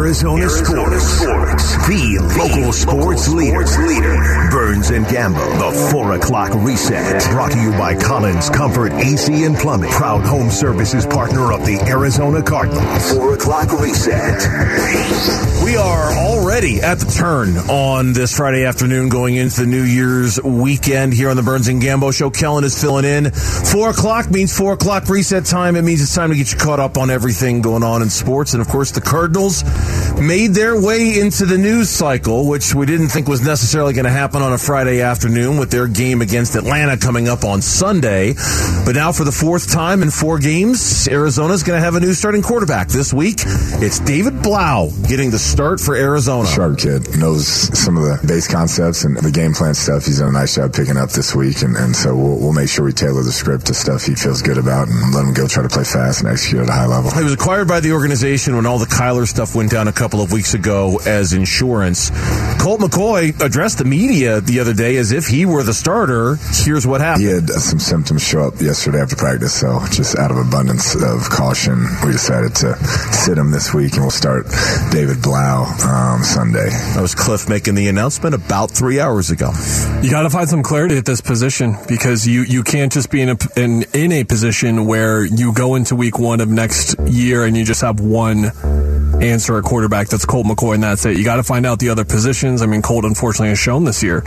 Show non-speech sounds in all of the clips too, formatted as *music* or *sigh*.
Arizona, Arizona sports. sports. The local sports, leader. leader. Burns and Gambo. The 4 o'clock reset. Brought to you by Collins Comfort AC and Plumbing. Proud home services partner of the Arizona Cardinals. 4 o'clock reset. We are already at the turn on this Friday afternoon going into the New Year's weekend here on the Burns and Gambo show. Kellen is filling in. 4 o'clock means 4 o'clock reset time. It means it's time to get you caught up on everything going on in sports. And of course, the Cardinals made their way into the news cycle, which we didn't think was necessarily going to happen on a Friday afternoon with their game against Atlanta coming up on Sunday. But now, for the fourth time in four games, Arizona's going to have a new starting quarterback this week. It's David Blough getting the start for Arizona. Sharp kid knows some of the base concepts and the game plan stuff. He's done a nice job picking up this week, and, and so we'll, we'll make sure we tailor the script to stuff he feels good about and let him go try to play fast and execute at a high level. He was acquired by the organization when all the Kyler stuff went down a couple of weeks ago as insurance. Colt McCoy addressed the media the other day as if he were the starter. Here's what happened. He had some symptoms show up yesterday after practice, so just out of abundance of caution, we decided to sit him this week, and we'll start David Blough um, Sunday. That was Cliff making the announcement about three hours ago. You got to find some clarity at this position because you, you can't just be in a in, in a position where you go into week one of next year and you just have one answer a quarterback that's Colt McCoy and that's it. You got to find out the other positions. I mean, Colt unfortunately has shown this year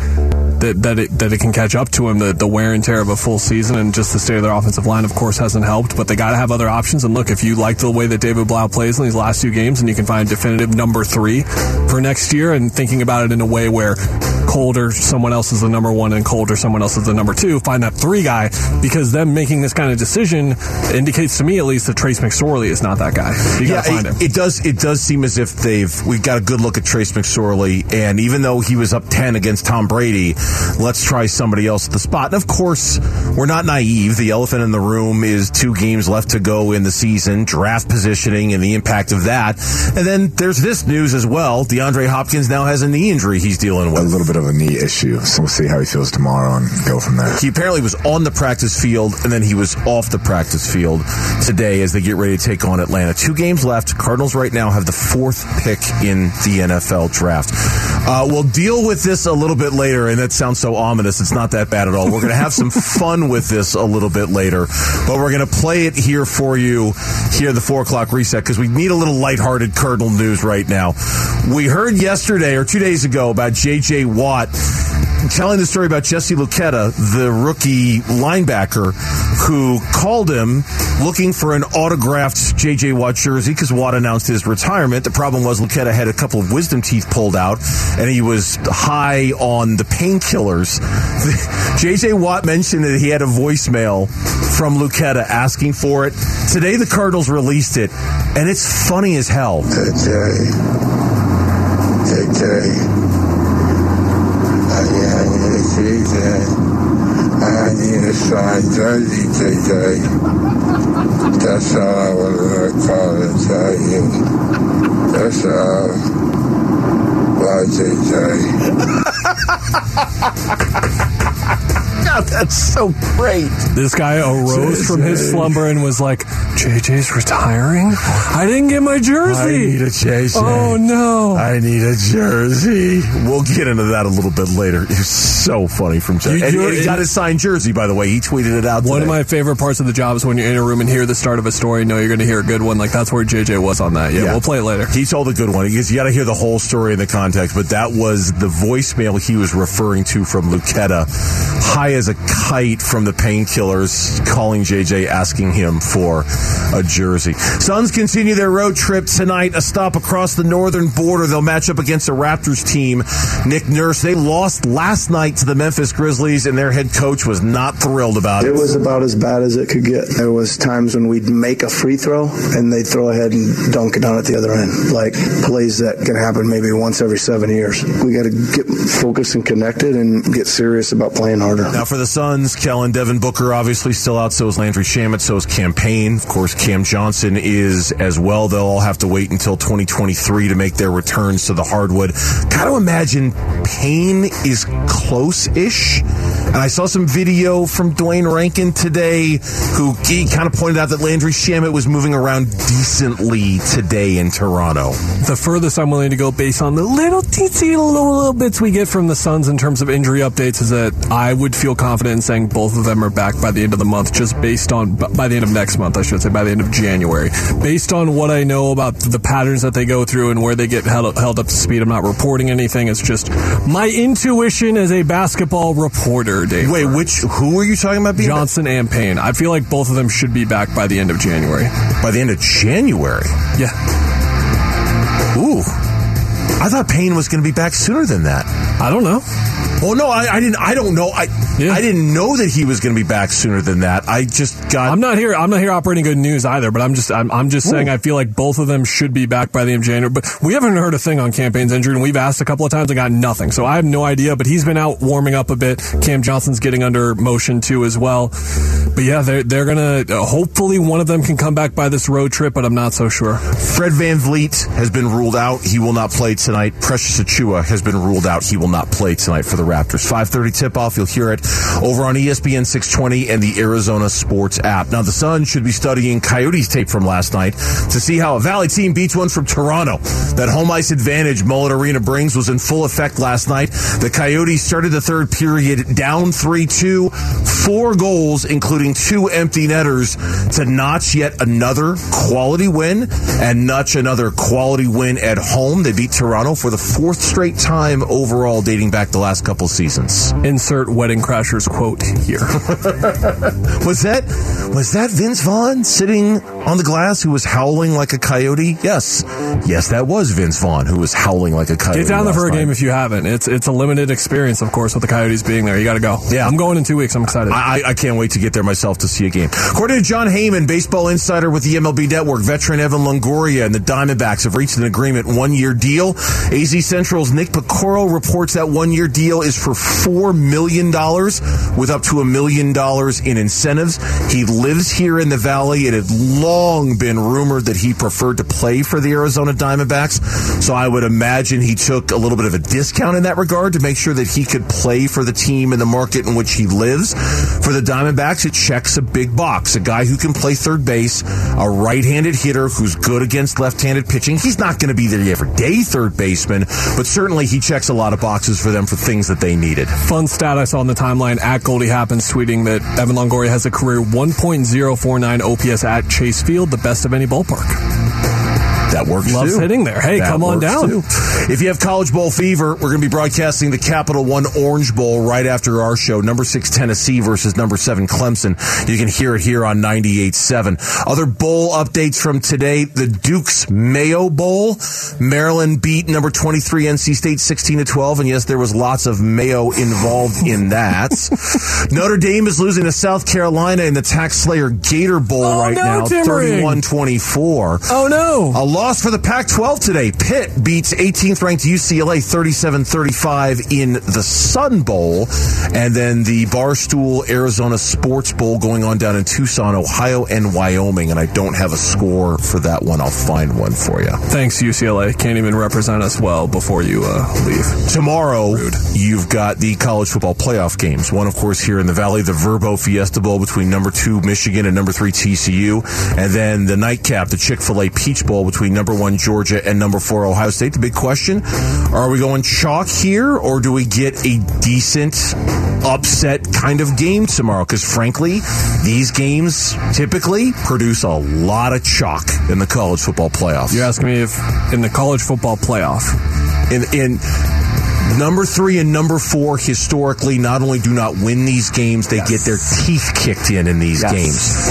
that that it, that it can catch up to him. The, the wear and tear of a full season and just the state of their offensive line, of course, hasn't helped. But they got to have other options. And look, if you like the way that David Blough plays in these last two games, and you can find definitive number three for next year, and thinking about it in a way where Colt or someone else is the number one and Colt or someone else is the number two, find that three guy because them making this kind of decision indicates to me at least that Trace McSorley is not that guy. You yeah, it, it, does. It does seem as if they've we got a good look at Trace McSorley, and even though he was up ten against Tom Brady, let's try somebody else at the spot. And of course, we're not naive. The elephant in the room is two games left to go in the season, draft positioning, and the impact of that. And then there's this news as well. DeAndre Hopkins now has a knee injury he's dealing with. A little bit of a knee issue, so we'll see how he feels tomorrow and go from there. He apparently was on the practice field, and then he was off the practice field today as they get ready to take on Atlanta. Two games left. Cardinals right now have the fourth pick in the NFL draft. Uh, we'll deal with this a little bit later, and that sounds so ominous. It's not that bad at all. We're going to have some *laughs* fun with this a little bit later, but we're going to play it here for you here at the four o'clock reset because we need a little lighthearted Cardinal news right now. We heard yesterday or two days ago about J.J. Watt telling the story about Jesse Luketa, the rookie linebacker, who called him looking for an autographed J.J. Watt jersey because Watt announced his retirement. The problem was Luketa had a couple of wisdom teeth pulled out, and he was high on the painkillers. *laughs* J.J. Watt mentioned that he had a voicemail from Luketa asking for it. Today, the Cardinals released it, and it's funny as hell. JJ. JJ. JJ. I need a jersey. That's all I want to call and tell you. That's all. Bye, JJ. God, that's so great. This guy arose from his slumber and was like, JJ's retiring? I didn't get my jersey. I need a JJ. Oh, no. I need a jersey. We'll get into that a little bit later. It's so funny from JJ. And, and he got his signed jersey, by the way. He tweeted it out One today. of my favorite parts of the job is when you're in a room and hear the start of a story, know you're going to hear a good one. Like, that's where JJ was on that. Yeah, yeah. we'll play it later. He told a good one. You got to hear the whole story in the context, but that was the voicemail he was referring to from Luketa. High as a kite from the painkillers, calling JJ, asking him for a jersey. Suns continue their road trip tonight, a stop across the northern border. They'll match up against the Raptors team. Nick Nurse, they lost last night to the Memphis Grizzlies, and their head coach was not thrilled about it. It was about as bad as it could get. There was times when we'd make a free throw, and they'd throw ahead and dunk it down at the other end. Like plays that can happen maybe once every seven years. We got to get focused and connected and get serious about playing harder. Now, for the Suns, Kellen Devin Booker obviously still out. So is Landry Shamet. So is Cam Payne. Of course, Cam Johnson is as well. They'll all have to wait until 2023 to make their returns to the hardwood. Got to imagine Payne is close-ish. And I saw some video from Duane Rankin today, who kind of pointed out that Landry Shamet was moving around decently today in Toronto. The furthest I'm willing to go based on the little teensy little, little bits we get from the Suns in terms of injury updates is that I would feel confident in saying both of them are back by the end of the month, just based on, by the end of next month, I should say, by the end of January. Based on what I know about the patterns that they go through and where they get held, held up to speed, I'm not reporting anything. It's just my intuition as a basketball reporter, Dave. Wait, which, who are you talking about being Johnson and Payne. I feel like both of them should be back by the end of January. by the end of January? Yeah. Ooh. I thought Payne was going to be back sooner than that. I don't know. Oh no, I, I didn't. I don't know. I Yeah. I didn't know that he was going to be back sooner than that. I just got. I'm not here. I'm not here operating good news either. But I'm just. I'm, I'm just saying. I feel like both of them should be back by the end of January. But we haven't heard a thing on Cam Payne's injury, and we've asked a couple of times and got nothing. So I have no idea. But he's been out warming up a bit. Cam Johnson's getting under motion too as well. But yeah, they're they're gonna. Uh, hopefully, one of them can come back by this road trip. But I'm not so sure. Fred VanVleet has been ruled out. He will not play tonight. Precious Achiuwa has been ruled out. He will not play tonight for the Raptors. 5:30 tip-off. You'll hear it over on ESPN 620 and the Arizona Sports app. Now, the Sun should be studying Coyotes tape from last night to see how a Valley team beats one from Toronto. That home ice advantage Mullet Arena brings was in full effect last night. The Coyotes started the third period down 3-2, four goals, including two empty netters, to notch yet another quality win and notch another quality win at home. They beat Toronto for the fourth straight time overall, dating back the last couple seasons. Insert Wedding Crashers quote here. *laughs* Was that was that Vince Vaughn sitting on the glass who was howling like a coyote? Yes, yes, that was Vince Vaughn who was howling like a coyote. Get down for a game if you haven't. It's it's a limited experience, of course, with the Coyotes being there. You got to go. Yeah. I'm going in two weeks. I'm excited. I, I- I can't wait to get there myself to see a game. According to Jon Heyman, baseball insider with the MLB Network, veteran Evan Longoria and the Diamondbacks have reached an agreement one year deal. AZ Central's Nick Piecoro reports that one year deal is for $4 million with up to a million dollars in incentives. He lives here in the Valley. It had long been rumored that he preferred to play for the Arizona Diamondbacks. So I would imagine he took a little bit of a discount in that regard to make sure that he could play for the team in the market in which he lives. For the Diamondbacks, it checks a big box. A guy who can play third base, a right-handed hitter who's good against left-handed pitching. He's not going to be the everyday third baseman, but certainly he checks a lot of boxes for them for things that they needed. Fun stat I saw on the timeline at Goldie Happens tweeting that Evan Longoria has a career 1.049 OPS at Chase Field, the best of any ballpark. That works Loves too. hitting there. Hey, That come on down. too. If you have College Bowl fever, we're going to be broadcasting the Capital One Orange Bowl right after our show. Number six Tennessee versus number seven Clemson. You can hear it here on 98.7. Other bowl updates from today: the Duke's Mayo Bowl. Maryland beat number 23 NC State 16 to 12, and yes, there was lots of Mayo involved in that. *laughs* Notre Dame is losing to South Carolina in the Tax Slayer Gator Bowl Oh, right no, now, Timmering. 31-24. Oh no! A loss for the Pac 12 today. Pitt beats 18th ranked UCLA 37 35 in the Sun Bowl. And then the Barstool Arizona Sports Bowl going on down in Tucson, Ohio, and Wyoming. And I don't have a score for that one. I'll find one for you. Thanks UCLA. Can't even represent us well before you uh, leave. Tomorrow, you've got the college football playoff games. One, of course, here in the Valley, the Vrbo Fiesta Bowl between number two Michigan and number three TCU. And then the nightcap, the Chick fil A Peach Bowl between number one Georgia and number four Ohio State. The big question are we going chalk here or do we get a decent upset kind of game tomorrow? Because frankly, these games typically produce a lot of chalk in the college football playoffs. You're asking me if in the college football playoff, in in number three and number four historically not only do not win these games they get their teeth kicked in in these games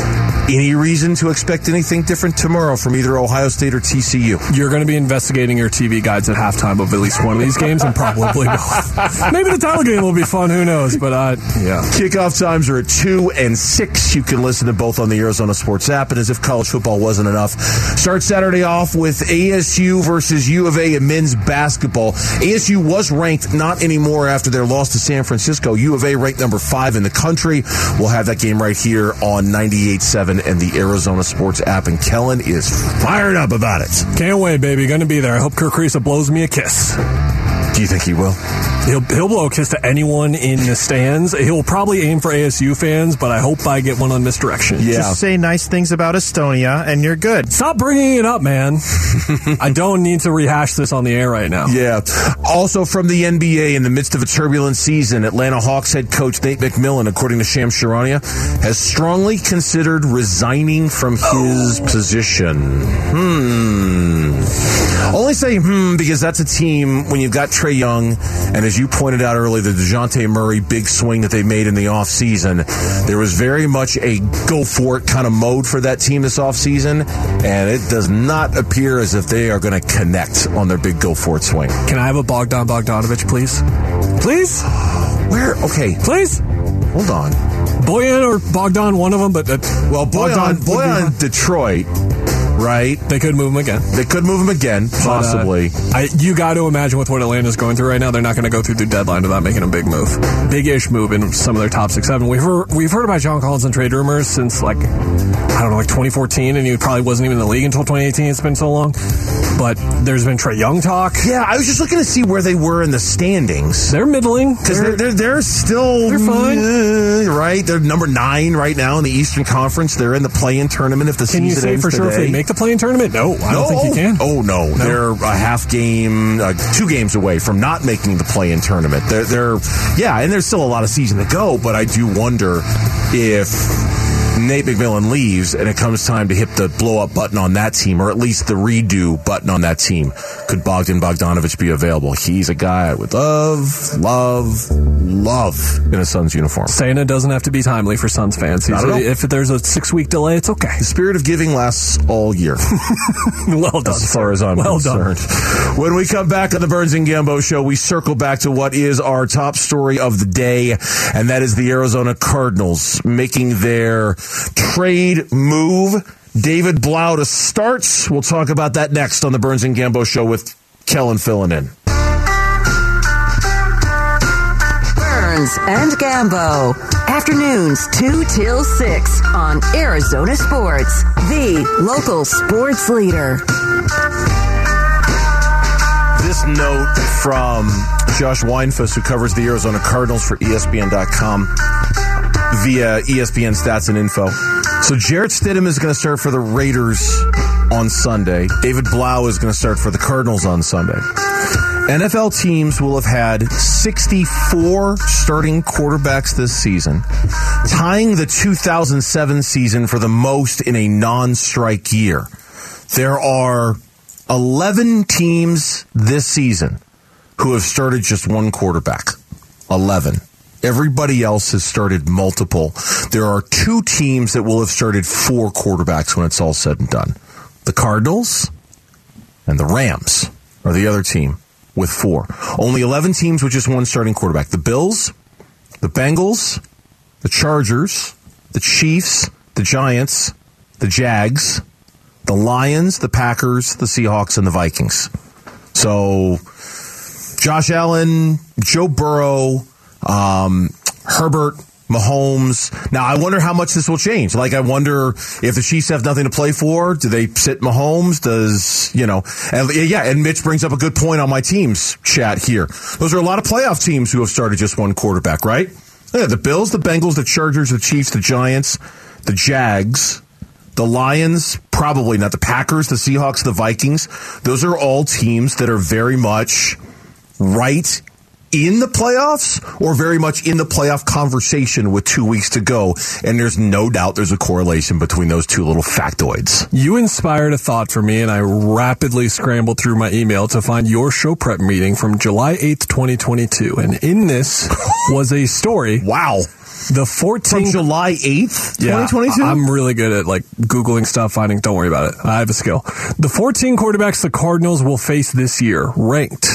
Any reason to expect anything different tomorrow from either Ohio State or TCU? You're going to be investigating your TV guides at halftime of at least one of these games, and probably both. *laughs* Maybe the title game will be fun. Who knows? But uh, yeah. Kickoff times are at 2 and 6. You can listen to both on the Arizona Sports app. And as if college football wasn't enough, start Saturday off with ASU versus U of A in men's basketball. ASU was ranked, not anymore after their loss to San Francisco. U of A ranked number 5 in the country. We'll have that game right here on 98.7 and the Arizona Sports app. And Kellen is fired up about it. Can't wait, baby. Going to be there. I hope Kerr Kriisa blows me a kiss. Do you think he will? He'll, he'll blow a kiss to anyone in the stands. He'll probably aim for ASU fans, but I hope I get one on misdirection. Yeah. Just say nice things about Estonia, and you're good. Stop bringing it up, man. *laughs* I don't need to rehash this on the air right now. Yeah. Also from the NBA, in the midst of a turbulent season, Atlanta Hawks head coach Nate McMillan, according to Shams Charania, has strongly considered resigning from his position. Hmm. Only say hmm because that's a team when you've got Trae Young, and as you pointed out earlier, the DeJounte Murray big swing that they made in the offseason, there was very much a go for it kind of mode for that team this offseason, and it does not appear as if they are going to connect on their big go for it swing. Can I have a Bogdan Bogdanovich, please? Please? Where? Okay, Please? hold on. Bojan or Bogdan, one of them, but uh, Well, Bojan, be Bojan. Detroit, right? They could move him again. They could move him again, But, uh, possibly. I, you got to imagine with what Atlanta's going through right now, they're not going to go through the deadline without making a big move, big-ish move in some of their top six, seven. We've heard, we've heard about John Collins and trade rumors since like I don't know, like 2014, and he probably wasn't even in the league until 2018. It's been so long. But there's been Trae Young talk. yeah, I was just looking to see where they were in the standings. They're middling Because they're, they're, they're still They're fine. uh, right? They're number nine right now in the Eastern Conference. They're in the play-in tournament if the Can season you say ends for sure if today. they make the playing tournament? No, I don't think you can. Oh no, they're a half game, uh, two games away from not making the play-in tournament. They're, they're, yeah, and there's still a lot of season to go. But I do wonder if Nate McMillan leaves and it comes time to hit the blow-up button on that team, or at least the redo button on that team. Could Bogdan Bogdanovich be available? He's a guy I would love, love, love in a Suns uniform. Saying it doesn't have to be timely for Suns fans. Not at all. If there's a six week delay, it's okay. The spirit of giving lasts all year. *laughs* well done. as far as I'm well done. concerned. When we come back on the Burns and Gambo show, we circle back to what is our top story of the day, and that is the Arizona Cardinals making their trade move. David Blough to starts. We'll talk about that next on the Burns and Gambo show with Kellen filling in. Burns and Gambo. Afternoons 2 till 6 on Arizona Sports, the local sports leader. This note from Josh Weinfuss, who covers the Arizona Cardinals for ESPN.com via ESPN stats and info. So Jarrett Stidham is going to start for the Raiders on Sunday. David Blough is going to start for the Cardinals on Sunday. NFL teams will have had 64 starting quarterbacks this season, tying the 2007 season for the most in a non-strike year. There are 11 teams this season who have started just one quarterback. 11. Everybody else has started multiple. There are two teams that will have started four quarterbacks when it's all said and done. The Cardinals and the Rams are the other team with four. Only 11 teams with just one starting quarterback. The Bills, the Bengals, the Chargers, the Chiefs, the Giants, the Jags, the Lions, the Packers, the Seahawks, and the Vikings. So Josh Allen, Joe Burrow, um, Herbert, Mahomes. Now, I wonder how much this will change. Like, I wonder if the Chiefs have nothing to play for, do they sit Mahomes? Does, you know, and yeah, and Mitch brings up a good point on my team's chat here. Those are a lot of playoff teams who have started just one quarterback, right? Yeah, the Bills, the Bengals, the Chargers, the Chiefs, the Giants, the Jags, the Lions, probably not the Packers, the Seahawks, the Vikings. Those are all teams that are very much right in the playoffs or very much in the playoff conversation with two weeks to go. And there's no doubt there's a correlation between those two little factoids. You inspired a thought for me, and I rapidly scrambled through my email to find your show prep meeting from July 8th, 2022. And in this *laughs* was a story. Wow. The 14th. From July 8th, Yeah, 2022? I'm really good at like Googling stuff, finding, don't worry about it. I have a skill. The 14 quarterbacks the Cardinals will face this year ranked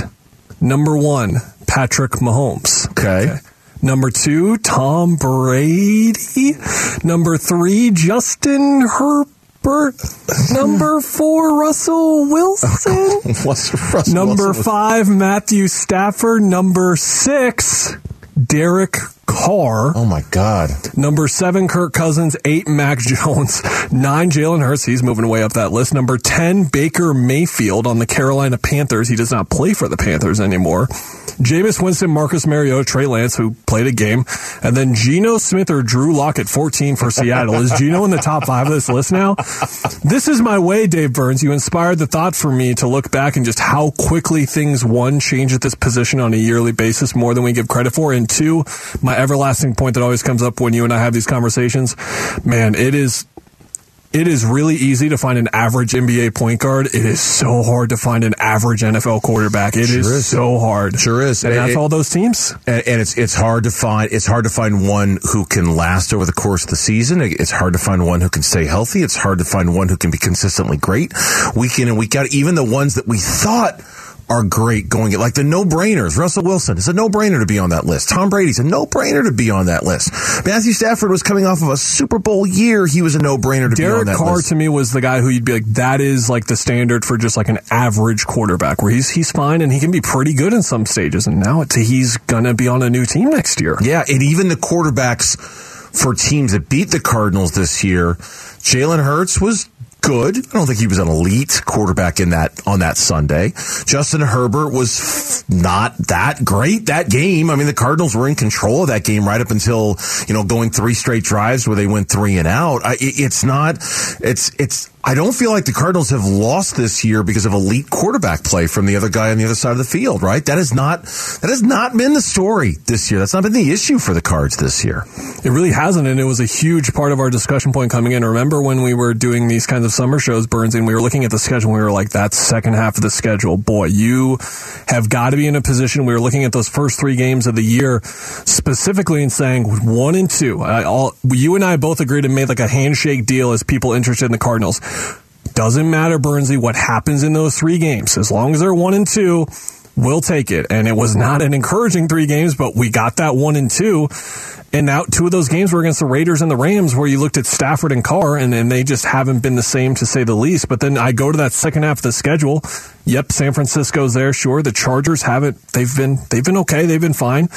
number one, Patrick Mahomes. Okay. Number two, Tom Brady. Number three, Justin Herbert. Number four, Russell Wilson. *laughs* What's Russell Number Wilson five, Matthew Stafford. Number six, Derek Carr. Oh my God. Number seven, Kirk Cousins. Eight, Mac *laughs* Jones. Nine, Jalen Hurts. He's moving way up that list. Number 10, Baker Mayfield on the Carolina Panthers. He does not play for the Panthers anymore. Jameis Winston, Marcus Mariota, Trey Lance, who played a game. And then Geno Smith or Drew Lock at 14 for Seattle. Is Geno in the top five of this list now? This is my way, Dave Burns. You inspired the thought for me to look back and just how quickly things, one, change at this position on a yearly basis more than we give credit for. And two, my everlasting point that always comes up when you and I have these conversations, man, it is it is really easy to find an average NBA point guard. It is so hard to find an average NFL quarterback. It is Sure is. so hard. Sure is. And that's It- all those teams. and, and it's it's hard to find it's hard to find one who can last over the course of the season. It's hard to find one who can stay healthy. It's hard to find one who can be consistently great week in and week out. Even the ones that we thought are great going at like the no brainers. Russell Wilson is a no brainer to be on that list. Tom Brady's a no brainer to be on that list. Matthew Stafford was coming off of a Super Bowl year. He was a no brainer to be on that Carr list. to me was the guy who you'd be like, that is like the standard for just like an average quarterback where he's he's fine and he can be pretty good in some stages. And now it's, he's gonna be on a new team next year. Yeah, and even the quarterbacks for teams that beat the Cardinals this year, Jalen Hurts was good. I don't think he was an elite quarterback in that on that Sunday. Justin Herbert was not that great that game. I mean, the Cardinals were in control of that game right up until you know going three straight drives where they went three and out. I, it- it's not. It's it's. I don't feel like the Cardinals have lost this year because of elite quarterback play from the other guy on the other side of the field. Right? That is not. That has not been the story this year. That's not been the issue for the Cards this year. It really hasn't, and it was a huge part of our discussion point coming in. Remember when we were doing these kinds of summer shows, Burns, and we were looking at the schedule, and we were like, that second half of the schedule, boy, you have got to be in a position. We were looking at those first three games of the year specifically and saying one and two. I, all, you and I both agreed and made like a handshake deal as people interested in the Cardinals. Doesn't matter, Burnsy, what happens in those three games. As long as they're one and two, we'll take it. And it was not an encouraging three games, but we got that one and two. And now two of those games were against the Raiders and the Rams, where you looked at Stafford and Carr, and, and they just haven't been the same to say the least. But then I go to that second half of the schedule. Yep, San Francisco's there. Sure, the Chargers haven't. They've been they've been okay. They've been fine.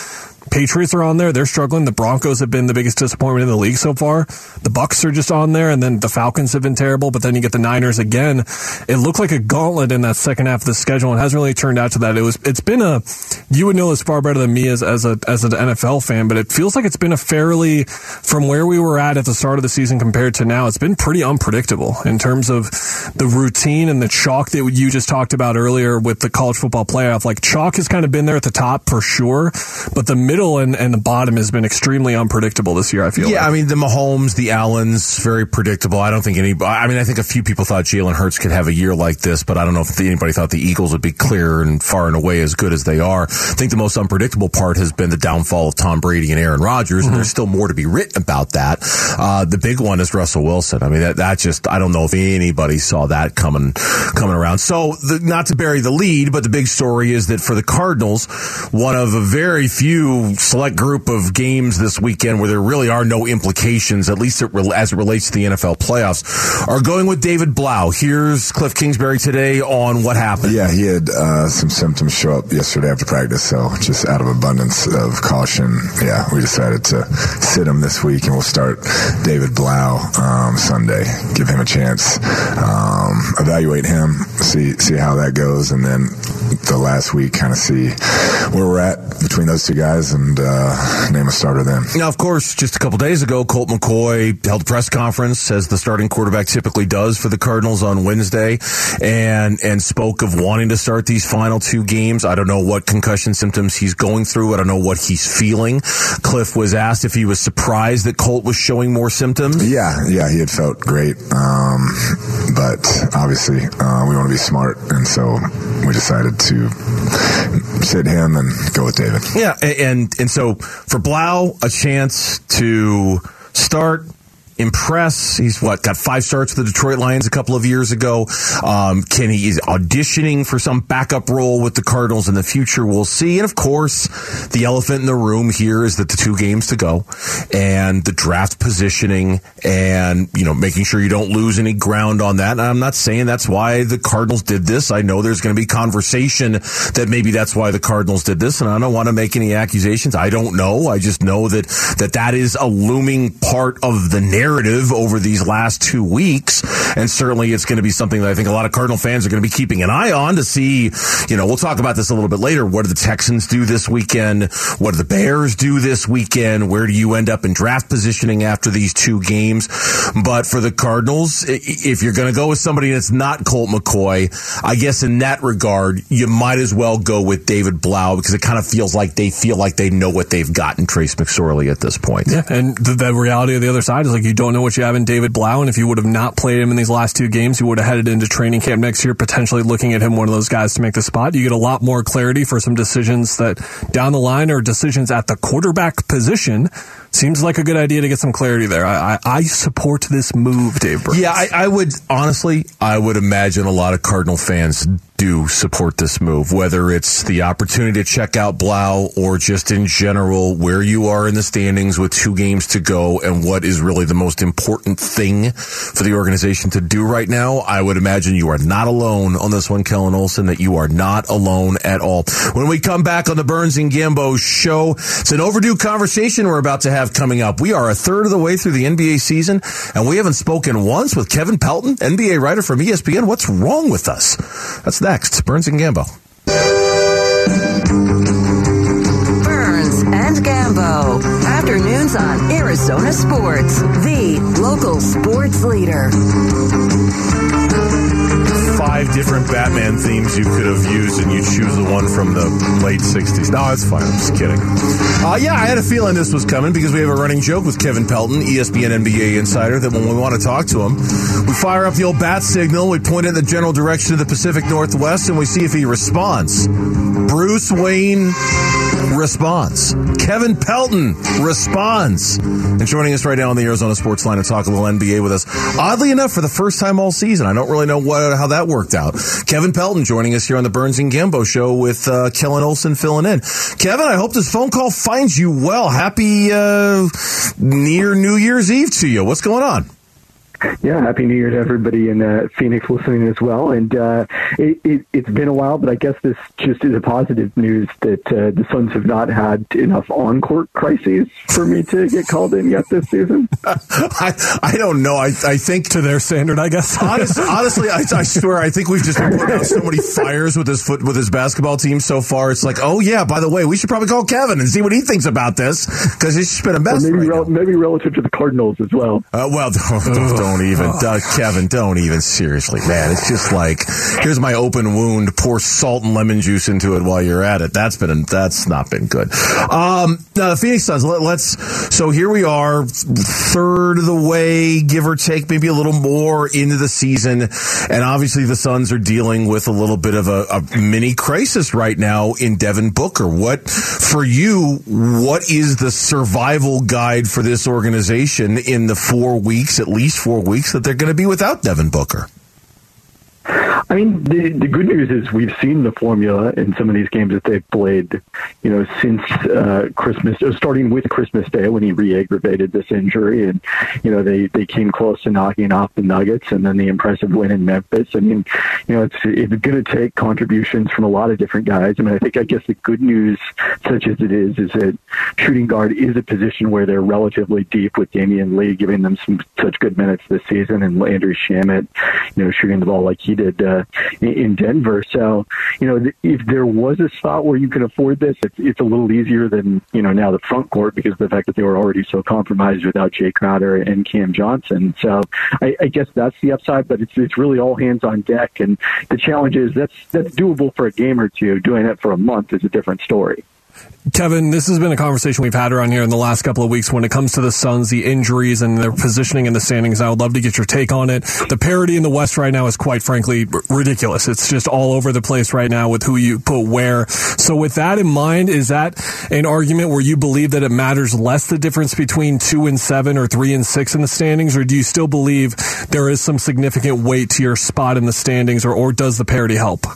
Patriots are on there. They're struggling. The Broncos have been the biggest disappointment in the league so far. The Bucks are just on there, and then the Falcons have been terrible. But then you get the Niners again. It looked like a gauntlet in that second half of the schedule, and hasn't really turned out to that. It was. It's been a. You would know this far better than me as as a as an NFL fan, but it feels like it's been a fairly from where we were at at the start of the season compared to now. It's been pretty unpredictable in terms of the routine and the chalk that you just talked about earlier with the college football playoff. Like chalk has kind of been there at the top for sure, but the middle and, and the bottom has been extremely unpredictable this year. I feel. Yeah, like. I mean the Mahomes, the Allens, very predictable. I don't think any. I mean, I think a few people thought Jalen Hurts could have a year like this, but I don't know if anybody thought the Eagles would be clear and far and away as good as they are. I think the most unpredictable part has been the downfall of Tom Brady and Aaron Rodgers, and there's still more to be written about that. Uh, the big one is Russell Wilson. I mean, that, that just I don't know if anybody saw that coming coming around. So, the, not to bury the lead, but the big story is that for the Cardinals, one of a very few select group of games this weekend where there really are no implications, at least as it relates to the NFL playoffs, are going with David Blough. Here's Cliff Kingsbury today on what happened. Yeah, he had uh, some symptoms show up yesterday after practice, so just out of abundance of caution, yeah, we decided to sit him this week, and we'll start David Blough um, Sunday. Give him a chance, um, evaluate him, see see how that goes, and then the last week, kind of see where we're at between those two guys and uh, name a starter then. Now, of course, just a couple days ago, Colt McCoy held a press conference as the starting quarterback typically does for the Cardinals on Wednesday, and and spoke of wanting to start these final two games. I don't know what concussion symptoms he's going through. I don't know what he's feeling. Cliff was asked if he was surprised that Colt was showing more symptoms. Yeah, yeah, he had felt great, um, but obviously uh, we want to be smart, and so we decided to sit him and go with David. Yeah, and and so for Blough, a chance to start impress. He's what got five starts with the Detroit Lions a couple of years ago. Um, Kenny is auditioning for some backup role with the Cardinals in the future. We'll see. And of course, the elephant in the room here is that the two games to go and the draft positioning and you know making sure you don't lose any ground on that. And I'm not saying that's why the Cardinals did this. I know there's going to be conversation that maybe that's why the Cardinals did this, and I don't want to make any accusations. I don't know. I just know that that that is a looming part of the narrative narrative over these last two weeks. And certainly it's going to be something that I think a lot of Cardinal fans are going to be keeping an eye on to see, you know, we'll talk about this a little bit later. What do the Texans do this weekend? What do the Bears do this weekend? Where do you end up in draft positioning after these two games? But for the Cardinals, if you're going to go with somebody that's not Colt McCoy, I guess in that regard, you might as well go with David Blough because it kind of feels like they feel like they know what they've got in Trace McSorley at this point. Yeah, and the, the reality of the other side is like you don't know what you have in David Blough, and if you would have not played him in these last two games, you would have headed into training camp next year, potentially looking at him one of those guys to make the spot. You get a lot more clarity for some decisions that down the line or decisions at the quarterback position. Seems like a good idea to get some clarity there. I, I, I support this move, Dave. Burns. Yeah, I, I would honestly, I would imagine a lot of Cardinal fans do support this move, whether it's the opportunity to check out Blough or just in general where you are in the standings with two games to go and what is really the most important thing for the organization to do right now. I would imagine you are not alone on this one, Kellen Olson, that you are not alone at all. When we come back on the Burns and Gambo show, it's an overdue conversation we're about to have coming up. We are a third of the way through the NBA season and we haven't spoken once with Kevin Pelton, NBA writer from ESPN. What's wrong with us? That's next. Burns and Gambo. Burns and Gambo. Afternoons on Arizona Sports, the local sports leader. Five different Batman themes you could have used, and you choose the one from the late 60s. No, it's fine. I'm just kidding. Uh, yeah, I had a feeling this was coming because we have a running joke with Kevin Pelton, ESPN NBA insider, that when we want to talk to him, we fire up the old bat signal, we point it in the general direction of the Pacific Northwest, and we see if he responds. Bruce Wayne responds. Kevin Pelton responds. And joining us right now on the Arizona Sports Line to talk a little NBA with us. Oddly enough, for the first time all season, I don't really know what, how that worked out. Kevin Pelton joining us here on the Burns and Gambo show with uh, Kellen Olson filling in. Kevin, I hope this phone call finds you well. Happy uh, near New Year's Eve to you. What's going on? Yeah, happy New Year to everybody in uh, Phoenix listening as well. And uh, it, it, it's been a while, but I guess this just is a positive news that uh, the Suns have not had enough on-court crises for me to get called in yet this season. *laughs* I, I don't know. I, I think to their standard, I guess. *laughs* honestly, honestly I, I swear, I think we've just been putting out so many fires with his foot with his basketball team so far. It's like, oh yeah, by the way, we should probably call Kevin and see what he thinks about this because he's just been a mess. Or maybe, right rel- maybe relative to the Cardinals as well. Uh, well, *laughs* don't, even, uh, Kevin, don't even. Seriously, man, it's just like here's my open wound. Pour salt and lemon juice into it while you're at it. That's been that's not been good. Um, now the Phoenix Suns. Let, let's. So here we are, third of the way, give or take, maybe a little more into the season, and obviously the Suns are dealing with a little bit of a, a mini crisis right now in Devin Booker. What for you? What is the survival guide for this organization in the four weeks, at least four weeks, that they're going to be without Devin Booker? I mean, the, the good news is we've seen the formula in some of these games that they've played, you know, since uh, Christmas, uh, starting with Christmas Day when he re-aggravated this injury, and you know they they came close to knocking off the Nuggets, and then the impressive win in Memphis. I mean, you know, it's it's going to take contributions from a lot of different guys. I mean, I think I guess the good news, such as it is, is that shooting guard is a position where they're relatively deep with Damion Lee giving them some such good minutes this season, and Landry Shamet, you know, shooting the ball like he did uh, in Denver. So, you know, if there was a spot where you can afford this, it's, it's a little easier than, you know, now the front court because of the fact that they were already so compromised without Jae Crowder and Cam Johnson. So I, I guess that's the upside, but it's, it's really all hands on deck. And the challenge is that's, that's doable for a game or two. Doing it for a month is a different story. Kevin, this has been a conversation we've had around here in the last couple of weeks when it comes to the Suns, the injuries, and their positioning in the standings. I would love to get your take on it. The parity in the West right now is quite frankly ridiculous. It's just all over the place right now with who you put where. So, with that in mind, is that an argument where you believe that it matters less the difference between two and seven or three and six in the standings, or do you still believe there is some significant weight to your spot in the standings, or, or does the parity help?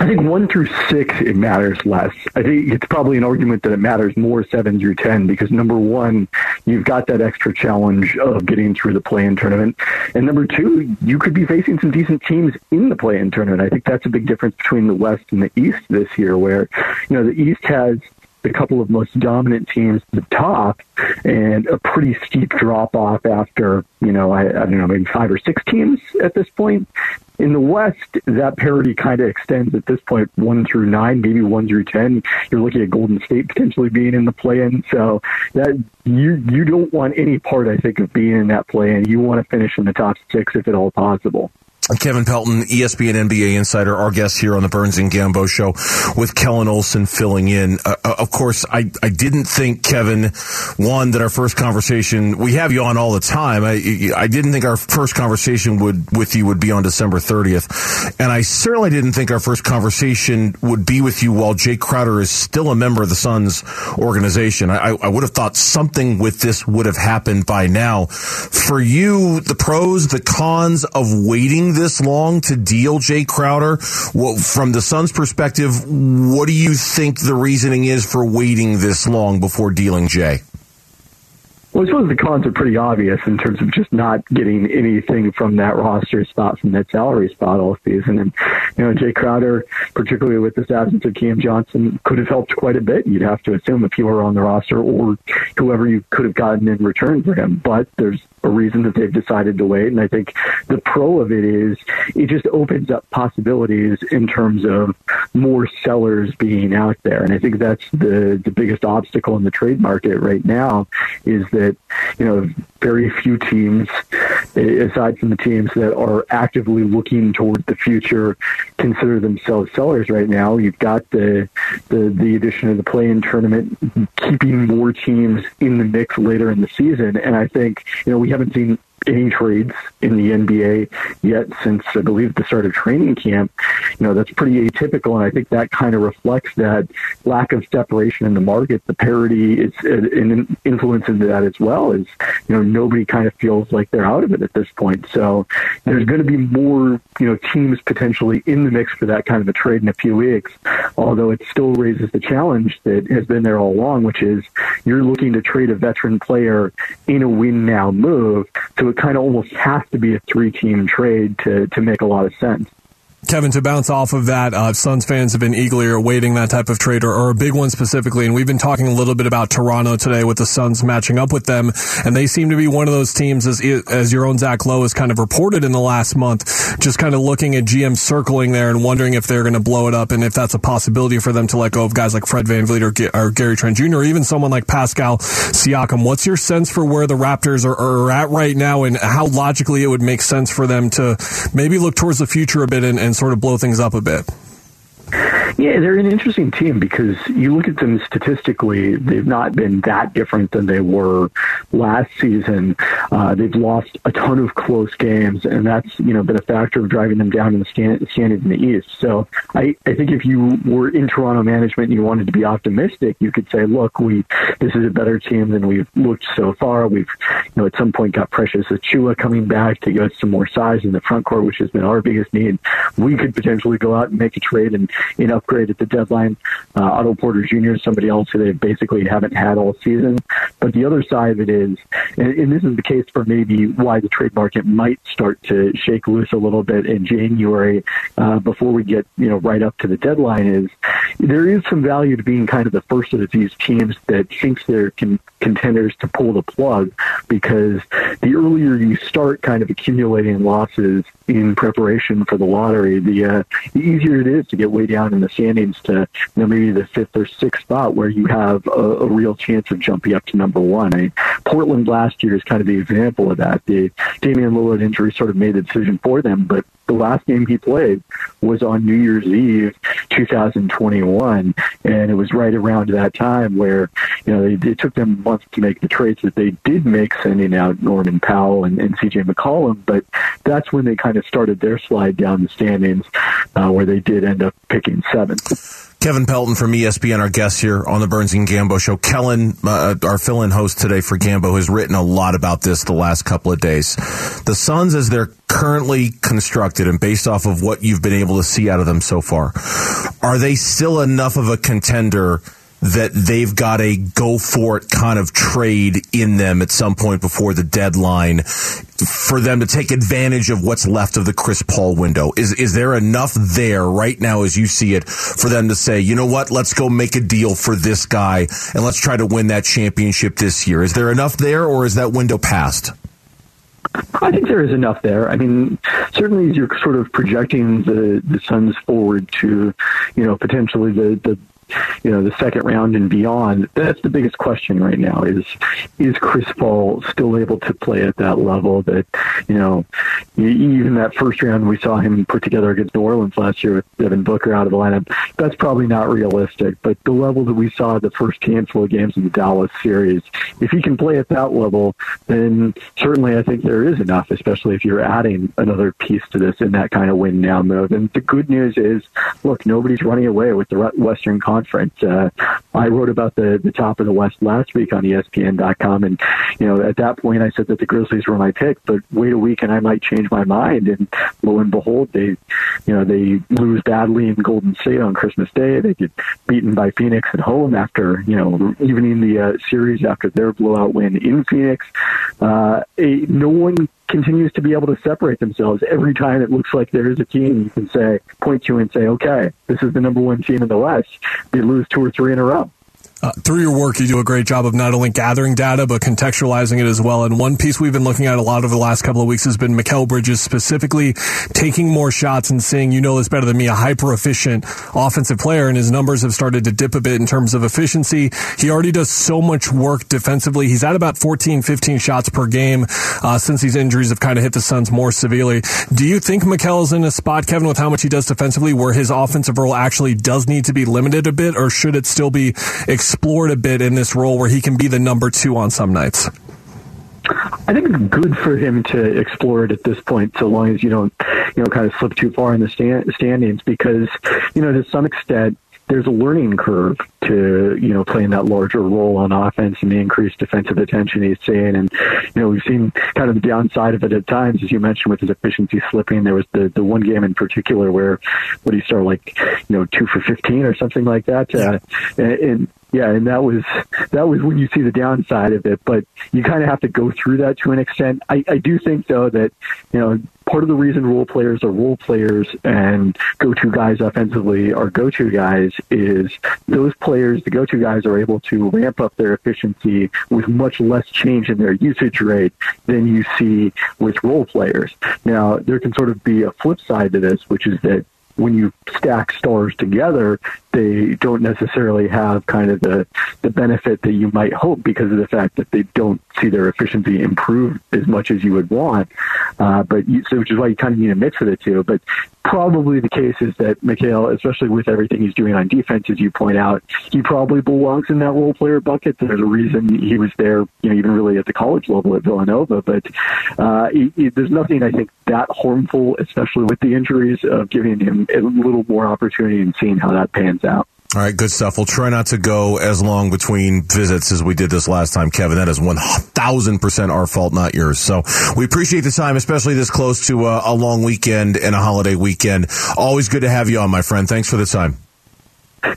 I think one through six, it matters less. I think it's probably an argument that it matters more seven through 10 because number one, you've got that extra challenge of getting through the play in tournament. And number two, you could be facing some decent teams in the play in tournament. I think that's a big difference between the West and the East this year, where, you know, the East has the couple of most dominant teams at the top and a pretty steep drop off after, you know, I, I don't know, maybe five or six teams at this point. In the West, that parity kind of extends at this point one through nine, maybe one through ten. You're looking at Golden State potentially being in the play-in, so that you you don't want any part, I think, of being in that play-in. You want to finish in the top six if at all possible. Kevin Pelton, ESPN NBA insider, our guest here on the Burns and Gambo show with Kellen Olson filling in. Uh, uh, of course, I, I didn't think, Kevin, one, that our first conversation, we have you on all the time. I, I didn't think our first conversation would, with you would be on December 30th. And I certainly didn't think our first conversation would be with you while Jae Crowder is still a member of the Suns organization. I, I would have thought something with this would have happened by now. For you, the pros, the cons of waiting this long to deal Jae Crowder? Well, from the Suns' perspective, what do you think the reasoning is for waiting this long before dealing Jae? Well, I suppose the cons are pretty obvious in terms of just not getting anything from that roster spot, from that salary spot all season. And, you know, Jae Crowder, particularly with this absence of Cam Johnson, could have helped quite a bit. You'd have to assume if he were on the roster or whoever you could have gotten in return for him. But there's a reason that they've decided to wait. And I think the pro of it is it just opens up possibilities in terms of more sellers being out there. And I think that's the, the biggest obstacle in the trade market right now is that, you know, very few teams, aside from the teams that are actively looking toward the future, consider themselves sellers right now. You've got the the, the addition of the play-in tournament, keeping more teams in the mix later in the season, and I think you know we haven't seen any trades in the NBA yet since I believe the start of training camp. You know, that's pretty atypical, and I think that kind of reflects that lack of separation in the market. The parity is uh, an influence into that as well. Is you know nobody kind of feels like they're out of it at this point. So there's going to be more you know teams potentially in the mix for that kind of a trade in a few weeks. Although it still raises the challenge that has been there all along, which is you're looking to trade a veteran player in a win now move. So it kind of almost has to be a three team trade to, to make a lot of sense. Kevin, to bounce off of that, uh, Suns fans have been eagerly awaiting that type of trade or, or, a big one specifically. And we've been talking a little bit about Toronto today with the Suns matching up with them. And they seem to be one of those teams, as, as your own Zach Lowe has kind of reported in the last month, just kind of looking at GM circling there and wondering if they're going to blow it up and if that's a possibility for them to let go of guys like Fred VanVleet or, or Gary Trent Jr. or even someone like Pascal Siakam. What's your sense for where the Raptors are, are at right now and how logically it would make sense for them to maybe look towards the future a bit and, and sort of blow things up a bit. Yeah, they're an interesting team because you look at them statistically, they've not been that different than they were last season. Uh, they've lost a ton of close games, and that's you know been a factor of driving them down in the standings in the East. So I, I think if you were in Toronto management and you wanted to be optimistic, you could say, look, we this is a better team than we've looked so far. We've you know at some point got Precious Achiuwa coming back to give us some more size in the front court, which has been our biggest need. We could potentially go out and make a trade and know upgrade at the deadline. Uh, Otto Porter Jr. is somebody else who they basically haven't had all season. But the other side of it is, and, and this is the case for maybe why the trade market might start to shake loose a little bit in January uh, before we get you know right up to the deadline. Is there is some value to being kind of the first of these teams that thinks they're con- contenders to pull the plug because the earlier you start kind of accumulating losses in preparation for the lottery, the, uh, the easier it is to get way down in the standings to you know, maybe the fifth or sixth spot where you have a, a real chance of jumping up to number one. I mean, Portland last year is kind of the example of that. The Damian Lillard injury sort of made the decision for them, but the last game he played was on New Year's Eve 2021, and it was right around that time where you know they, it took them months to make the trades that they did make, sending out Norman Powell and, and C.J. McCollum. But that's when they kind of started their slide down the standings, uh, where they did end up picking seventh. Kevin Pelton from ESPN, our guest here on the Burns and Gambo show. Kellen, uh, our fill-in host today for Gambo, has written a lot about this the last couple of days. The Suns, as they're currently constructed and based off of what you've been able to see out of them so far, are they still enough of a contender that they've got a go for it kind of trade in them at some point before the deadline for them to take advantage of what's left of the Chris Paul window? Is is there enough there right now as you see it for them to say, you know what, let's go make a deal for this guy and let's try to win that championship this year? Is there enough there or is that window passed? I think there is enough there. I mean, certainly you're sort of projecting the the Suns forward to, you know, potentially the the you know, the second round and beyond, that's the biggest question right now is, is Chris Paul still able to play at that level that, you know, even that first round we saw him put together against New Orleans last year with Devin Booker out of the lineup, that's probably not realistic. But the level that we saw the first handful of games in the Dallas series, if he can play at that level, then certainly I think there is enough, especially if you're adding another piece to this in that kind of win now mode. And the good news is, look, nobody's running away with the Western Conference conference. Uh, I wrote about the, the top of the West last week on ESPN.com, and you know at that point I said that the Grizzlies were my pick, but wait a week and I might change my mind. And lo and behold, they you know they lose badly in Golden State on Christmas Day. They get beaten by Phoenix at home after you know evening the uh, series after their blowout win in Phoenix. Uh, a, no one continues to be able to separate themselves every time it looks like there is a team you can say point to and say, okay, this is the number one team in the West. They lose two or three in a row. Uh, through your work, you do a great job of not only gathering data, but contextualizing it as well. And one piece we've been looking at a lot over the last couple of weeks has been Mikal Bridges specifically taking more shots and seeing, you know this better than me, a hyper efficient offensive player. And his numbers have started to dip a bit in terms of efficiency. He already does so much work defensively. He's at about 14, 15 shots per game uh, since these injuries have kind of hit the Suns more severely. Do you think is in a spot, Kevin, with how much he does defensively, where his offensive role actually does need to be limited a bit, or should it still be explored a bit in this role where he can be the number two on some nights? I think it's good for him to explore it at this point, so long as you don't, you know, kind of slip too far in the stand, standings. Because, you know, to some extent, there's a learning curve to you know playing that larger role on offense and the increased defensive attention he's seeing. And you know we've seen kind of the downside of it at times, as you mentioned, with his efficiency slipping. There was the the one game in particular where what he started like you know two for fifteen or something like that. Uh, and, yeah, and that was that was when you see the downside of it. But you kind of have to go through that to an extent. I, I do think though that you know part of the reason role players are role players and go-to guys offensively are go-to guys is those players, the go-to guys, are able to ramp up their efficiency with much less change in their usage rate than you see with role players. Now, there can sort of be a flip side to this, which is that when you stack stars together, they don't necessarily have kind of the, the benefit that you might hope because of the fact that they don't see their efficiency improve as much as you would want. Uh, but you, so which is why you kind of need a mix of the two. But probably the case is that Mikal, especially with everything he's doing on defense, as you point out, he probably belongs in that role player bucket. There's a reason he was there, you know, even really at the college level at Villanova. But uh, he, he, there's nothing I think that harmful, especially with the injuries, of giving him a little more opportunity and seeing how that pans out. All right, good stuff. We'll try not to go as long between visits as we did this last time, Kevin. That is 1000% our fault, not yours. So we appreciate the time, especially this close to a, a long weekend and a holiday weekend. Always good to have you on, my friend. Thanks for the time.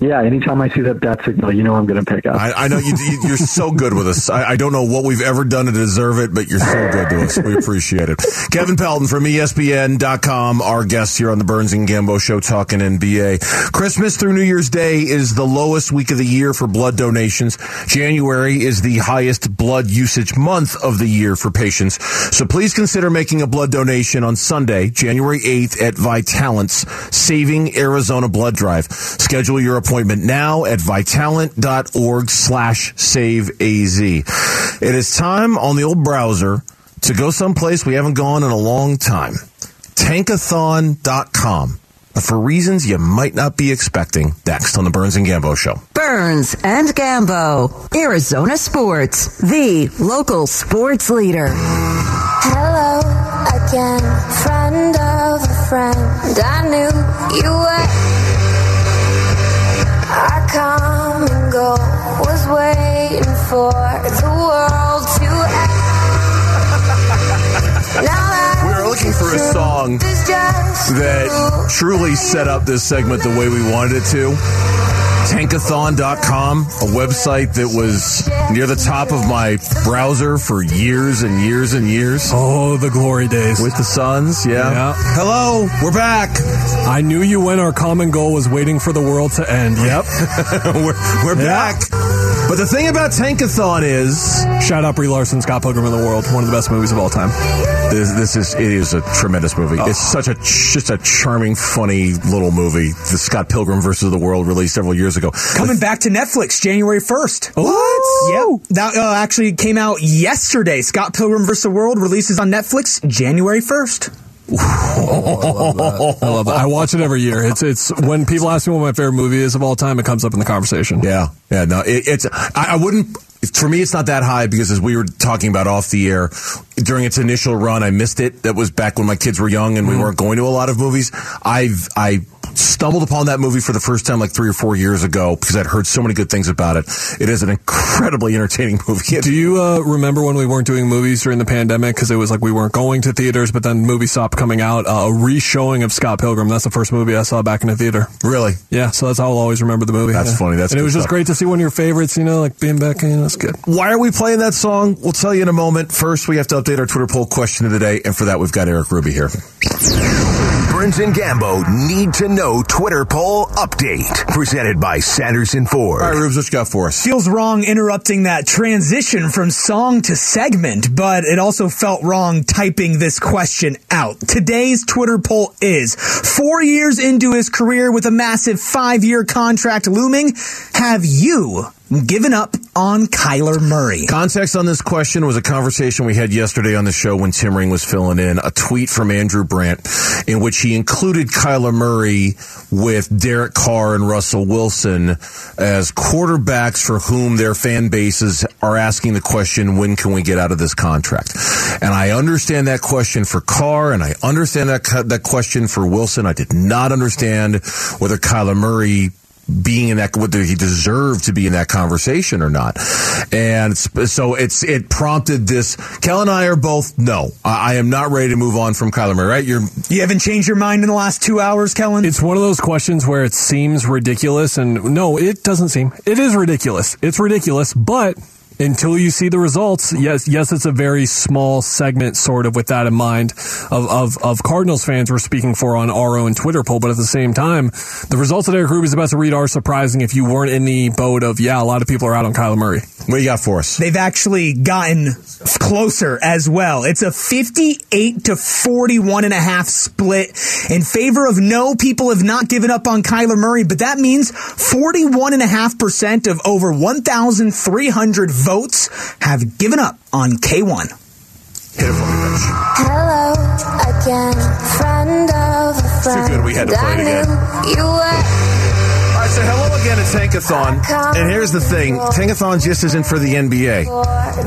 Yeah, anytime I see that bat signal, you know I'm going to pick up. I, I know you, you, you're so good with us. I, I don't know what we've ever done to deserve it, but you're so good to us. We appreciate it. Kevin Pelton from ESPN.com, our guest here on the Burns and Gambo Show, talking NBA. Christmas through New Year's Day is the lowest week of the year for blood donations. January is the highest blood usage month of the year for patients. So please consider making a blood donation on Sunday, January 8th at Vitalant's Saving Arizona Blood Drive. Schedule your appointment now at vitalant.org slash save AZ. It is time on the old browser to go someplace we haven't gone in a long time. Tankathon.com. For reasons you might not be expecting, next on the Burns and Gambo Show. Burns and Gambo, Arizona Sports, the local sports leader. Hello again, friend of a friend. I knew you were. Our common goal was waiting for the world to end. *laughs* Now We were looking for a song that truly set up this segment the way we wanted it to. Tankathon.com, a website that was near the top of my browser for years and years and years. Oh, the glory days. With the Suns, yeah. Yeah. Hello, we're back. I knew you when our common goal was waiting for the world to end. Yep. *laughs* we're we're Yeah. back. But the thing about Tankathon is Shout out Brie Larson, Scott Pilgrim in the World, one of the best movies of all time. this, this is it is a tremendous movie. It's such a just a charming, funny little movie. The Scott Pilgrim versus the World released several years ago. Coming back to Netflix January 1st. What? Yep. That uh, actually came out yesterday. Scott Pilgrim vs. the World releases on Netflix January 1st. I love that. I watch it every year. It's it's when people ask me what my favorite movie is of all time, it comes up in the conversation. Yeah, yeah. No, it, it's. I, I wouldn't. For me, it's not that high because as we were talking about off the air during its initial run, I missed it. That was back when my kids were young and we weren't going to a lot of movies. I've I stumbled upon that movie for the first time like three or four years ago because I'd heard so many good things about it. It is an incredibly entertaining *laughs* movie. Do you uh, remember when we weren't doing movies during the pandemic because it was like we weren't going to theaters, but then movies stopped coming out? Uh, a re-showing of Scott Pilgrim. That's the first movie I saw back in the theater. Really? Yeah, so that's how I'll always remember the movie. That's Yeah. funny. That's and it was just stuff. great to see one of your favorites. You know, like being back in. That's good. Why are we playing that song? We'll tell you in a moment. First, we have to update our Twitter poll question of the day, and for that, we've got Eric Ruby here. Burns and Gambo need to know Twitter poll update. Presented by Sanderson Ford. All right, Rubes, what you got for us? Feels wrong interrupting that transition from song to segment, but it also felt wrong typing this question out. Today's Twitter poll is four years into his career with a massive five year contract looming, have you given up on Kyler Murray? Context on this question was a conversation we had yesterday on the show when Tim Ring was filling in. A tweet from Andrew Brandt in which he included Kyler Murray with Derek Carr and Russell Wilson as quarterbacks for whom their fan bases are asking the question, when can we get out of this contract? And I understand that question for Carr and I understand that, that question for Wilson. I did not understand whether Kyler Murray being in that whether he deserved to be in that conversation or not and so it's it prompted this kel and i are both no i, I am not ready to move on from kyler murray right you're You haven't changed your mind in the last two hours, Kellen? It's one of those questions where it seems ridiculous, and no, it doesn't seem. It is ridiculous. It's ridiculous, but until you see the results, yes, yes, it's a very small segment, sort of, with that in mind, of of, of Cardinals fans we're speaking for on our own Twitter poll. But at the same time, the results that Eric Ruby about to read are surprising. If you weren't in the boat of, yeah, a lot of people are out on Kyler Murray. what do you got for us They've actually gotten closer as well. It's a 58 to 41 and a half split in favor of no. People have not given up on Kyler Murray, but that means 41 and a half percent of over 1,300 votes have given up on K1. hit it for me bitch Hello again, friend of a friend. Too good we had to play it again. you were. Right so hello again it's Tankathon. And here's the thing Tankathon just isn't for the NBA.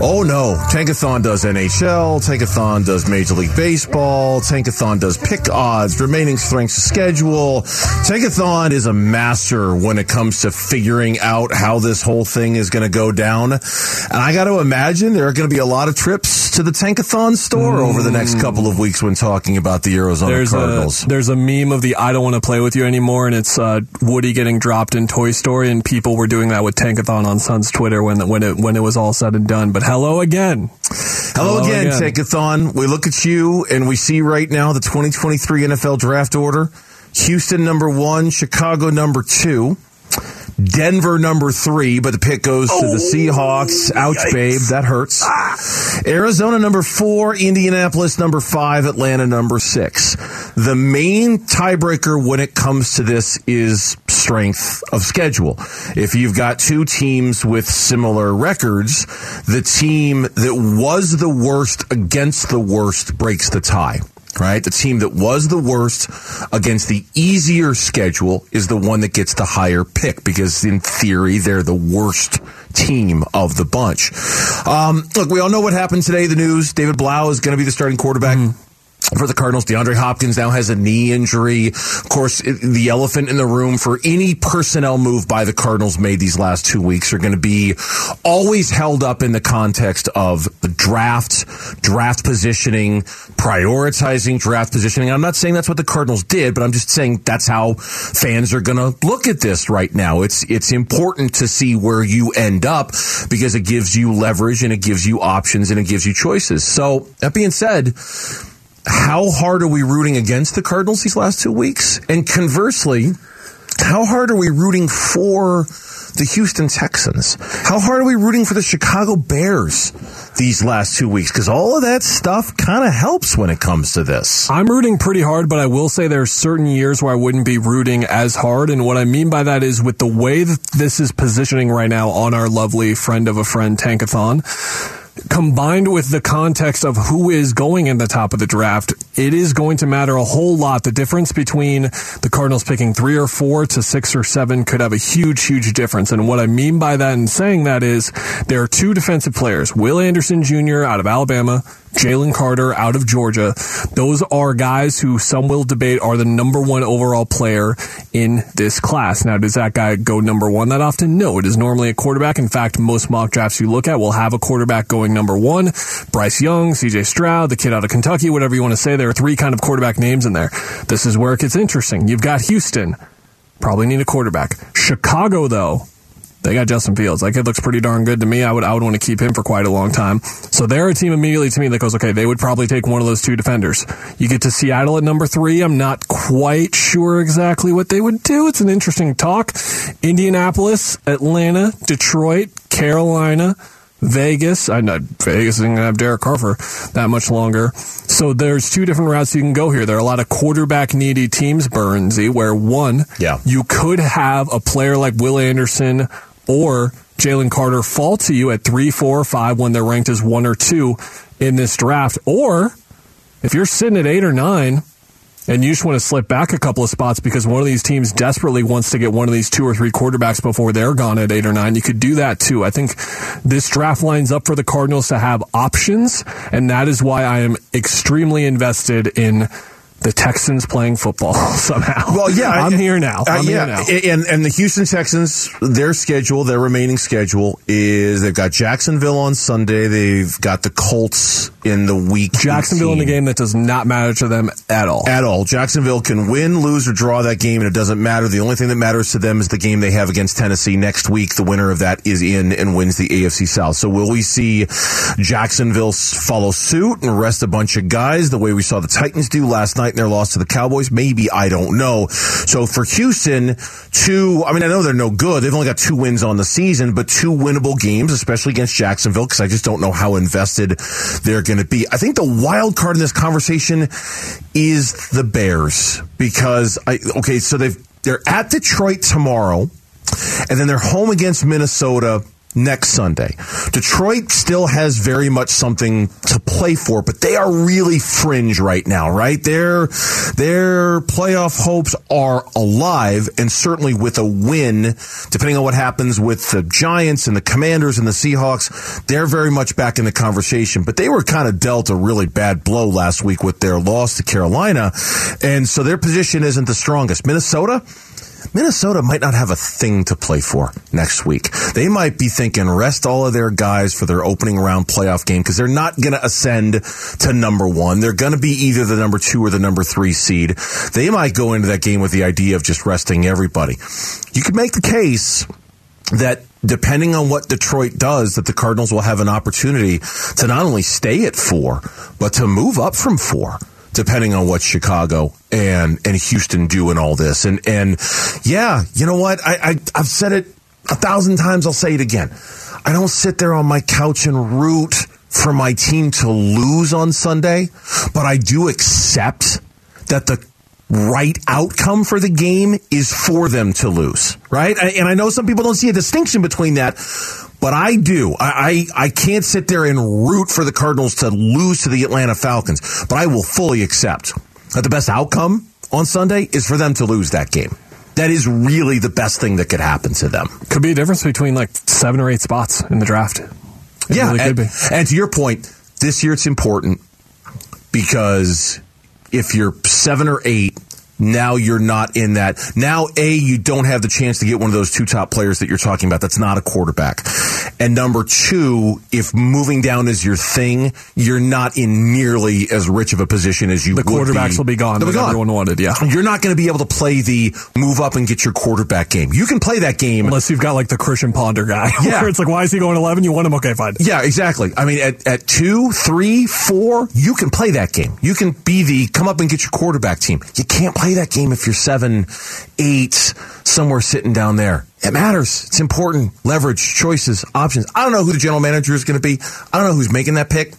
Oh no. Tankathon does NHL, Tankathon does Major League Baseball, Tankathon does pick odds, remaining strengths of schedule. Tankathon is a master when it comes to figuring out how this whole thing is going to go down. And I got to imagine there are going to be a lot of trips to the Tankathon store over the next couple of weeks when talking about the Arizona There's Cardinals. a there's a meme of the I don't want to play with you anymore, and it's uh, Woody getting dropped in Toy Story, and people were doing that with Tankathon on Sun's Twitter when when it when it was all said and done. But hello again, Hello, again, Tankathon. We look at you and we see right now the 2023 NFL draft order. Houston number one, Chicago number two, Denver number three, but the pick goes to the oh, Seahawks. Ouch, babe. That hurts. Arizona number four, Indianapolis number five, Atlanta number six. The main tiebreaker when it comes to this is strength of schedule. If you've got two teams with similar records, the team that was the worst against the worst breaks the tie. Right? The team that was the worst against the easier schedule is the one that gets the higher pick because in theory they're the worst team of the bunch. Um, look, we all know what happened today. The news: David Blough is going to be the starting quarterback. For the Cardinals, DeAndre Hopkins now has a knee injury. Of course, the elephant in the room for any personnel move by the Cardinals made these last two weeks are going to be always held up in the context of the draft, draft positioning, prioritizing draft positioning. I'm not saying that's what the Cardinals did, but I'm just saying that's how fans are going to look at this right now. It's it's important to see where you end up because it gives you leverage and it gives you options and it gives you choices. So that being said, how hard are we rooting against the Cardinals these last two weeks? And conversely, how hard are we rooting for the Houston Texans? How hard are we rooting for the Chicago Bears these last two weeks? Because all of that stuff kind of helps when it comes to this. I'm rooting pretty hard, but I will say there are certain years where I wouldn't be rooting as hard. And what I mean by that is with the way that this is positioning right now on our lovely friend of a friend Tankathon, combined with the context of who is going in the top of the draft, it is going to matter a whole lot. The difference between the Cardinals picking three or four to six or seven could have a huge, huge difference. And what I mean by that and saying that is there are two defensive players, Will Anderson Jr. out of Alabama, Jalen Carter out of Georgia. Those are guys who some will debate are the number one overall player in this class. Now, does that guy go number one that often? No, it is normally a quarterback. In fact, most mock drafts you look at will have a quarterback going number one. Bryce Young, CJ Stroud, the kid out of Kentucky, whatever you want to say. There are three kind of quarterback names in there. This is where it gets interesting. You've got Houston. Probably need a quarterback. Chicago, though, they got Justin Fields. That kid looks pretty darn good to me. I would I would want to keep him for quite a long time. So they're a team immediately to me that goes, okay, they would probably take one of those two defenders. You get to Seattle at number three. I'm not quite sure exactly what they would do. It's an interesting talk. Indianapolis, Atlanta, Detroit, Carolina. Vegas, I know Vegas isn't going to have Derek Carr for that much longer. So there's two different routes you can go here. There are a lot of quarterback needy teams, Burnsy, where one, Yeah. you could have a player like Will Anderson or Jalen Carter fall to you at three, four, or five when they're ranked as one or two in this draft. Or if you're sitting at eight or nine and you just want to slip back a couple of spots because one of these teams desperately wants to get one of these two or three quarterbacks before they're gone at eight or nine, you could do that too. I think this draft lines up for the Cardinals to have options, and that is why I am extremely invested in the Texans playing football *laughs* somehow. Well, yeah, I'm here now. Uh, I'm yeah, here now. and and the Houston Texans, their schedule, their remaining schedule is they've got Jacksonville on Sunday. They've got the Colts in the week. Jacksonville in a 18. game that does not matter to them at all. At all. Jacksonville can win, lose, or draw that game, and it doesn't matter. The only thing that matters to them is the game they have against Tennessee next week. The winner of that is in and wins the AFC South. So will we see Jacksonville follow suit and rest a bunch of guys the way we saw the Titans do last night in their loss to the Cowboys? Maybe. I don't know. So for Houston, two, I mean, I know they're no good. They've only got two wins on the season, but two winnable games, especially against Jacksonville, because I just don't know how invested they're going to be. I think the wild card in this conversation is the Bears because I okay, so they've they're at Detroit tomorrow, and then they're home against Minnesota next Sunday. Detroit still has very much something to play for, but they are really fringe right now, right? Their their playoff hopes are alive, and certainly with a win, depending on what happens with the Giants and the Commanders and the Seahawks, they're very much back in the conversation. But they were kind of dealt a really bad blow last week with their loss to Carolina, and so their position isn't the strongest. Minnesota. Minnesota might not have a thing to play for next week. They might be thinking rest all of their guys for their opening round playoff game because they're not going to ascend to number one. They're going to be either the number two or the number three seed. They might go into that game with the idea of just resting everybody. You could make the case that depending on what Detroit does, that the Cardinals will have an opportunity to not only stay at four, but to move up from four depending on what Chicago and and Houston do in all this. And and yeah, you know what? I, I I've said it a thousand times. I'll say it again. I don't sit there on my couch and root for my team to lose on Sunday, but I do accept that the right outcome for the game is for them to lose, right? And I know some people don't see a distinction between that, but I do. I, I, I can't sit there and root for the Cardinals to lose to the Atlanta Falcons, but I will fully accept that the best outcome on Sunday is for them to lose that game. That is really the best thing that could happen to them. Could be a difference between like seven or eight spots in the draft. It yeah, really and, be. and to your point, this year it's important because if you're seven or eight, now you're not in that. Now, A, you don't have the chance to get one of those two top players that you're talking about. That's not a quarterback. And number two, if moving down is your thing, you're not in nearly as rich of a position as you The quarterbacks will be gone They'll that everyone wanted, yeah. You're not going to be able to play the move up and get your quarterback game. You can play that game. Unless you've got like the Christian Ponder guy. *laughs* Yeah. Where it's like, why is he going 11? You want him? Okay, fine. Yeah, exactly. I mean, at, at two, three, four, you can play that game. You can be the come up and get your quarterback team. You can't play that game if you're seven, eight, somewhere sitting down there. It matters. It's important. Leverage, choices, options. I don't know who the general manager is going to be. I don't know who's making that pick.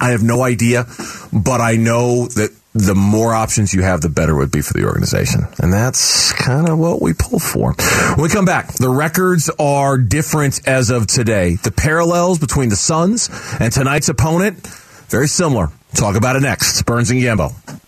I have no idea, but I know that the more options you have, the better it would be for the organization. And that's kind of what we pull for. When we come back, the records are different as of today. The parallels between the Suns and tonight's opponent, very similar. Talk about it next. Burns and Gambo.